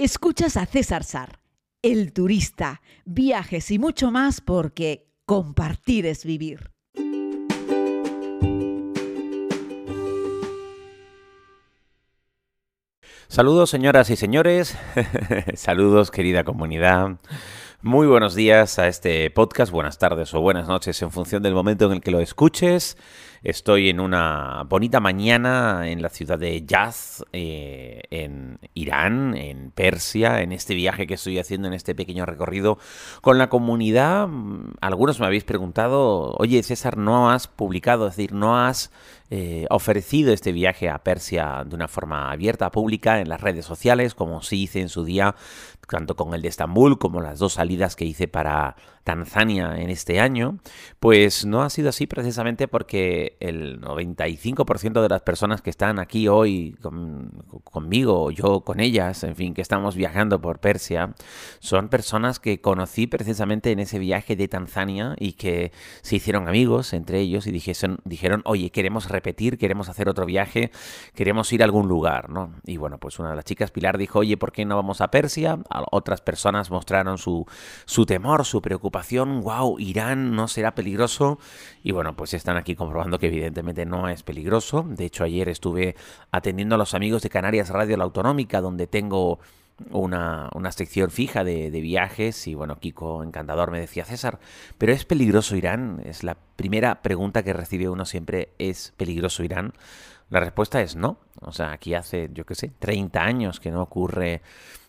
Escuchas a César Sar, el turista, viajes y mucho más porque compartir es vivir. Saludos señoras y señores, saludos querida comunidad. Muy buenos días a este podcast, buenas tardes o buenas noches en función del momento en el que lo escuches. Estoy en una bonita mañana en la ciudad de Yaz, eh, en Irán, en Persia, en este viaje que estoy haciendo, en este pequeño recorrido con la comunidad. Algunos me habéis preguntado, oye César, ¿no has publicado, es decir, no has eh, ofrecido este viaje a Persia de una forma abierta, pública, en las redes sociales, como sí hice en su día, tanto con el de Estambul como las dos salidas que hice para Tanzania en este año, pues no ha sido así precisamente porque el 95% de las personas que están aquí hoy conmigo, yo con ellas, en fin, que estamos viajando por Persia, son personas que conocí precisamente en ese viaje de Tanzania y que se hicieron amigos entre ellos y dijeron, dijeron oye, queremos repetir, queremos hacer otro viaje, queremos ir a algún lugar, ¿no? Y bueno, pues una de las chicas, Pilar, dijo, oye, ¿por qué no vamos a Persia? Otras personas mostraron su, su temor, su preocupación wow, Irán no será peligroso. Y bueno, pues están aquí comprobando que evidentemente no es peligroso. De hecho, ayer estuve atendiendo a los amigos de Canarias Radio La Autonómica, donde tengo una, sección fija de, de, viajes y bueno, Kiko encantador me decía, César, ¿pero es peligroso Irán? Es la primera pregunta que recibe uno siempre, ¿es peligroso Irán? La respuesta es no. O sea, aquí hace, yo qué sé, 30 años que no ocurre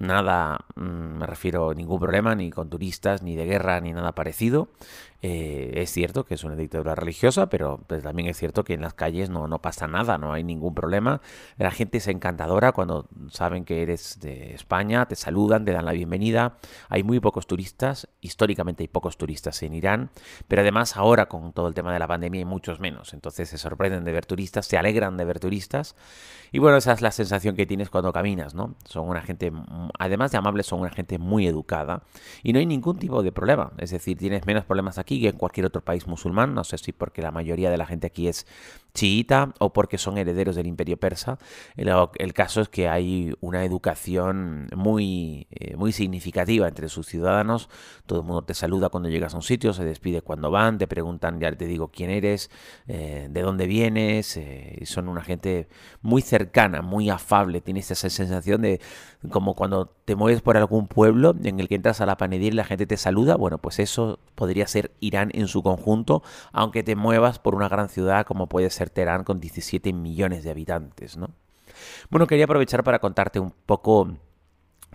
nada, mm, me refiero, ningún problema, ni con turistas, ni de guerra, ni nada parecido. Eh, es cierto que es una dictadura religiosa, pero pues, también es cierto que en las calles no, no pasa nada, no hay ningún problema. La gente es encantadora cuando saben que eres de España, te saludan, te dan la bienvenida. Hay muy pocos turistas, históricamente hay pocos turistas en Irán, pero además ahora con todo el tema de la pandemia hay muchos menos. Entonces se sorprenden de ver turistas, se alegran de ver turistas. Y bueno, esa es la sensación que tienes cuando caminas, ¿no? Son una gente, además de amables, son una gente muy educada y no hay ningún tipo de problema. Es decir, tienes menos problemas aquí que en cualquier otro país musulmán. No sé si porque la mayoría de la gente aquí es chiita o porque son herederos del imperio persa. El, caso es que hay una educación muy, eh, muy significativa entre sus ciudadanos. Todo el mundo te saluda cuando llegas a un sitio, se despide cuando van, te preguntan, ya te digo quién eres, eh, de dónde vienes. Eh, son una gente muy cercana, muy afable. Tienes esa sensación de como cuando te mueves por algún pueblo en el que entras a la panadería y la gente te saluda. Bueno, pues eso podría ser Irán en su conjunto, aunque te muevas por una gran ciudad como puede ser Terán con 17 millones de habitantes, ¿no? Bueno, quería aprovechar para contarte un poco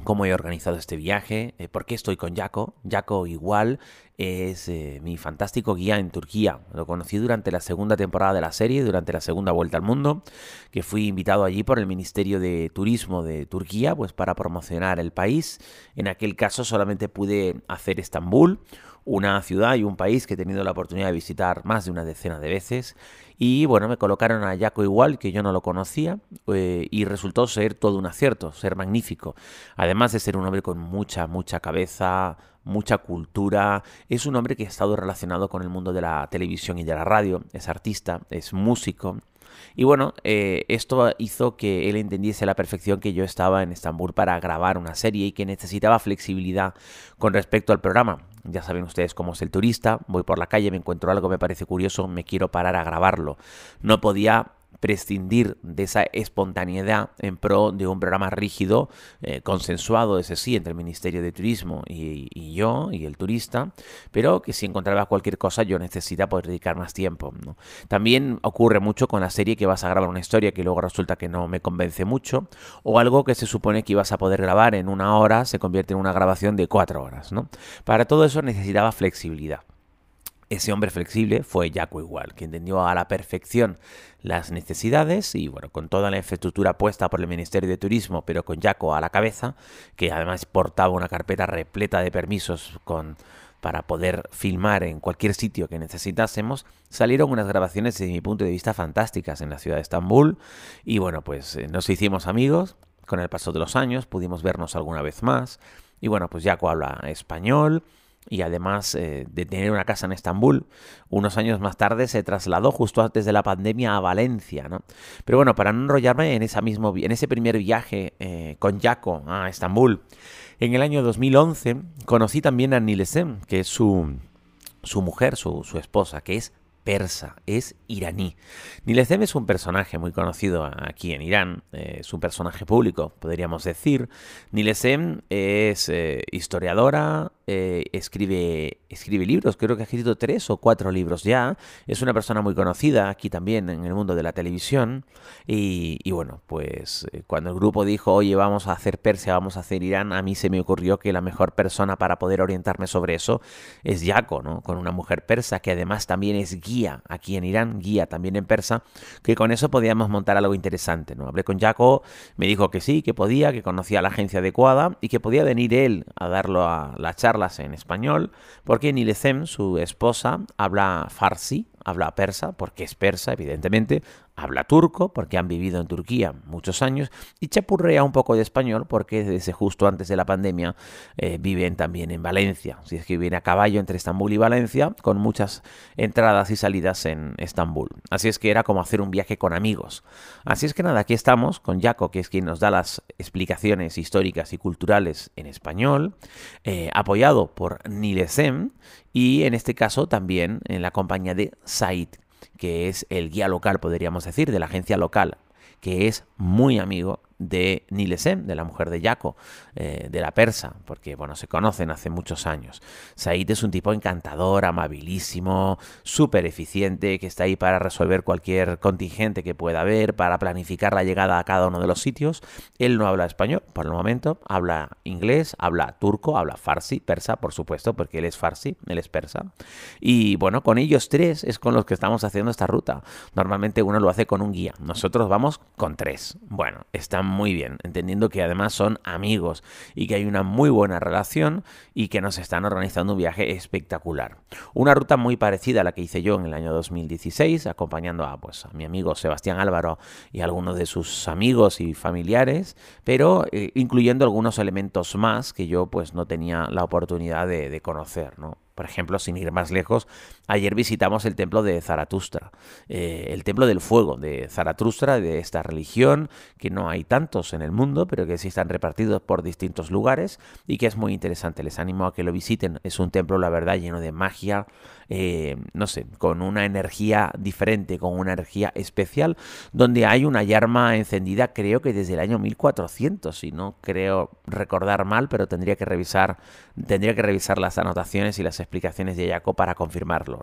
cómo he organizado este viaje, eh, por qué estoy con Jaco. Jaco igual es eh, mi fantástico guía en Turquía. Lo conocí durante la segunda temporada de la serie, durante la segunda vuelta al mundo, que fui invitado allí por el Ministerio de Turismo de Turquía, pues para promocionar el país. En aquel caso solamente pude hacer Estambul, una ciudad y un país que he tenido la oportunidad de visitar más de una decena de veces. Y bueno, me colocaron a Jaco igual, que yo no lo conocía, eh, y resultó ser todo un acierto, ser magnífico. Además de ser un hombre con mucha, mucha cabeza, mucha cultura, es un hombre que ha estado relacionado con el mundo de la televisión y de la radio, es artista, es músico. Y bueno, eh, esto hizo que él entendiese la perfección que yo estaba en Estambul para grabar una serie y que necesitaba flexibilidad con respecto al programa. Ya saben ustedes cómo es el turista, voy por la calle, me encuentro algo, me parece curioso, me quiero parar a grabarlo. No podía prescindir de esa espontaneidad en pro de un programa rígido, eh, consensuado, ese sí, entre el Ministerio de Turismo y, yo y el turista, pero que si encontraba cualquier cosa yo necesitaba poder dedicar más tiempo. También ocurre mucho con la serie que vas a grabar una historia que luego resulta que no me convence mucho, o algo que se supone que ibas a poder grabar en una hora se convierte en una grabación de cuatro horas. ¿no? Para todo eso necesitaba flexibilidad. Ese hombre flexible fue Jaco igual, que entendió a la perfección las necesidades y bueno, con toda la infraestructura puesta por el Ministerio de Turismo, pero con Jaco a la cabeza, que además portaba una carpeta repleta de permisos con para poder filmar en cualquier sitio que necesitásemos, salieron unas grabaciones desde mi punto de vista fantásticas en la ciudad de Estambul. Y bueno, pues eh, nos hicimos amigos, con el paso de los años pudimos vernos alguna vez más. Y bueno, pues Jaco habla español, y además eh, de tener una casa en Estambul, unos años más tarde se trasladó justo antes de la pandemia a Valencia. ¿no? Pero bueno, para no enrollarme en, esa mismo, en ese primer viaje eh, con Jaco a Estambul, en el año 2011 conocí también a Nilesem, que es su, su mujer, su, su esposa, que es persa, es iraní. Nilezem es un personaje muy conocido aquí en Irán, eh, es un personaje público, podríamos decir. Nilezem es eh, historiadora, eh, escribe, escribe libros, creo que ha escrito tres o cuatro libros ya. Es una persona muy conocida aquí también en el mundo de la televisión. Y, bueno, pues cuando el grupo dijo, oye, vamos a hacer Persia, vamos a hacer Irán, a mí se me ocurrió que la mejor persona para poder orientarme sobre eso es Yaco, ¿no? Con una mujer persa que además también es guía guía aquí en Irán, guía también en persa, que con eso podíamos montar algo interesante. ¿no? Hablé con Jaco, me dijo que sí, que podía, que conocía la agencia adecuada y que podía venir él a darlo a las charlas en español, porque Nilezem, su esposa, habla farsi, habla persa, porque es persa, evidentemente, habla turco, porque han vivido en Turquía muchos años, y chapurrea un poco de español, porque desde justo antes de la pandemia eh, viven también en Valencia. Si es que viene a caballo entre Estambul y Valencia, con muchas entradas y salidas en Estambul. Así es que era como hacer un viaje con amigos. Así es que nada, aquí estamos con Jaco, que es quien nos da las explicaciones históricas y culturales en español, eh, apoyado por Nilesem, y en este caso también en la compañía de Said, que es el guía local, podríamos decir, de la agencia local, que es muy amigo de Nilesem, de la mujer de Yaco, eh, de la persa, porque bueno, se conocen hace muchos años. Said es un tipo encantador, amabilísimo, súper eficiente, que está ahí para resolver cualquier contingente que pueda haber, para planificar la llegada a cada uno de los sitios. Él no habla español por el momento, habla inglés, habla turco, habla farsi, persa, por supuesto, porque él es farsi, él es persa. Y bueno, con ellos tres es con los que estamos haciendo esta ruta. Normalmente uno lo hace con un guía, nosotros vamos con tres. Bueno, están muy bien, entendiendo que además son amigos y que hay una muy buena relación y que nos están organizando un viaje espectacular. Una ruta muy parecida a la que hice yo en el año 2016, acompañando a, pues, a mi amigo Sebastián Álvaro y a algunos de sus amigos y familiares, pero eh, incluyendo algunos elementos más que yo pues no tenía la oportunidad de, de conocer, ¿no? Por ejemplo, sin ir más lejos, ayer visitamos el templo de Zaratustra, eh, el templo del fuego de Zaratustra, de esta religión, que no hay tantos en el mundo, pero que sí están repartidos por distintos lugares y que es muy interesante. Les animo a que lo visiten. Es un templo, la verdad, lleno de magia, eh, no sé, con una energía diferente, con una energía especial, donde hay una llama encendida, creo que desde el año 1400, si no creo recordar mal, pero tendría que revisar, tendría que revisar las anotaciones y las explicaciones de Jaco para confirmarlo.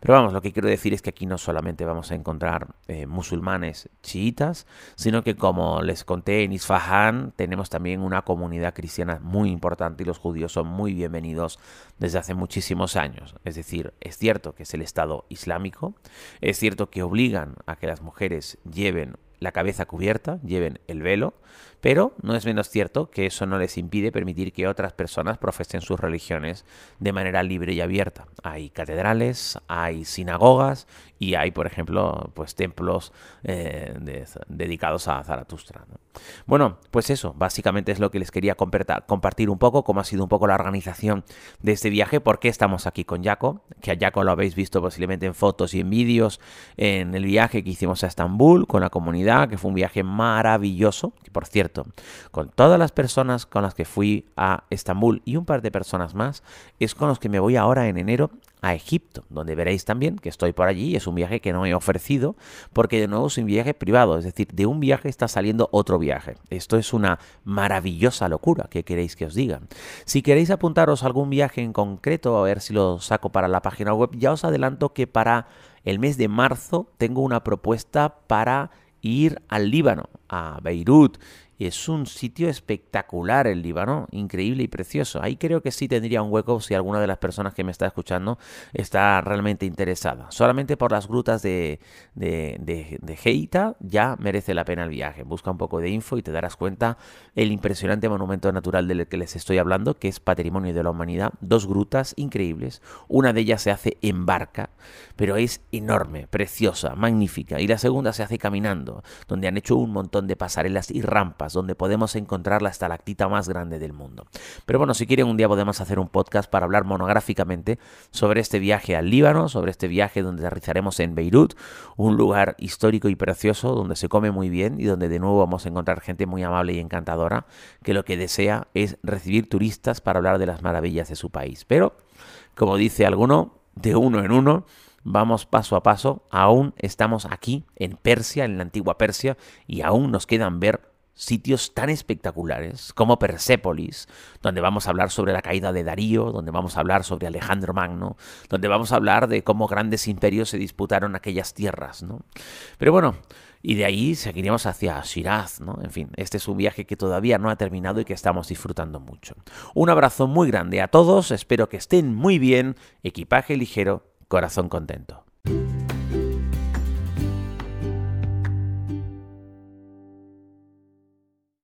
Pero vamos, lo que quiero decir es que aquí no solamente vamos a encontrar eh, musulmanes chiitas, sino que como les conté en Isfahan, tenemos también una comunidad cristiana muy importante y los judíos son muy bienvenidos desde hace muchísimos años. Es decir, es cierto que es el Estado Islámico, es cierto que obligan a que las mujeres lleven la cabeza cubierta, lleven el velo, pero no es menos cierto que eso no les impide permitir que otras personas profesen sus religiones de manera libre y abierta. Hay catedrales, hay sinagogas y hay, por ejemplo, pues templos eh, dedicados a Zaratustra. Bueno, pues eso, básicamente es lo que les quería compartir un poco, cómo ha sido un poco la organización de este viaje, por qué estamos aquí con Jaco, que a Jaco lo habéis visto posiblemente en fotos y en vídeos en el viaje que hicimos a Estambul con la comunidad, que fue un viaje maravilloso, que por cierto, con todas las personas con las que fui a Estambul y un par de personas más, es con los que me voy ahora en enero a Egipto, donde veréis también que estoy por allí. Es un viaje que no he ofrecido porque de nuevo es un viaje privado, es decir, de un viaje está saliendo otro viaje. Esto es una maravillosa locura, ¿qué queréis que os diga? Si queréis apuntaros a algún viaje en concreto, a ver si lo saco para la página web, ya os adelanto que para el mes de marzo tengo una propuesta para ir al Líbano, a Beirut es un sitio espectacular el Líbano, increíble y precioso. Ahí creo que sí tendría un hueco si alguna de las personas que me está escuchando está realmente interesada. Solamente por las grutas de, de, de, Heita ya merece la pena el viaje. Busca un poco de info y te darás cuenta el impresionante monumento natural del que les estoy hablando, que es Patrimonio de la Humanidad. Dos grutas increíbles. Una de ellas se hace en barca, pero es enorme, preciosa, magnífica. Y la segunda se hace caminando, donde han hecho un montón de pasarelas y rampas Donde podemos encontrar la estalactita más grande del mundo. Pero bueno, si quieren un día podemos hacer un podcast para hablar monográficamente sobre este viaje al Líbano, sobre este viaje donde aterrizaremos en Beirut, un lugar histórico y precioso donde se come muy bien y donde de nuevo vamos a encontrar gente muy amable y encantadora que lo que desea es recibir turistas para hablar de las maravillas de su país. Pero, como dice alguno, de uno en uno, vamos paso a paso, aún estamos aquí en Persia, en la antigua Persia, y aún nos quedan ver sitios tan espectaculares como Persépolis, donde vamos a hablar sobre la caída de Darío, donde vamos a hablar sobre Alejandro Magno, donde vamos a hablar de cómo grandes imperios se disputaron aquellas tierras, ¿no? Pero bueno, y de ahí seguiremos hacia Shiraz, ¿no? En fin, este es un viaje que todavía no ha terminado y que estamos disfrutando mucho. Un abrazo muy grande a todos, espero que estén muy bien, equipaje ligero, corazón contento.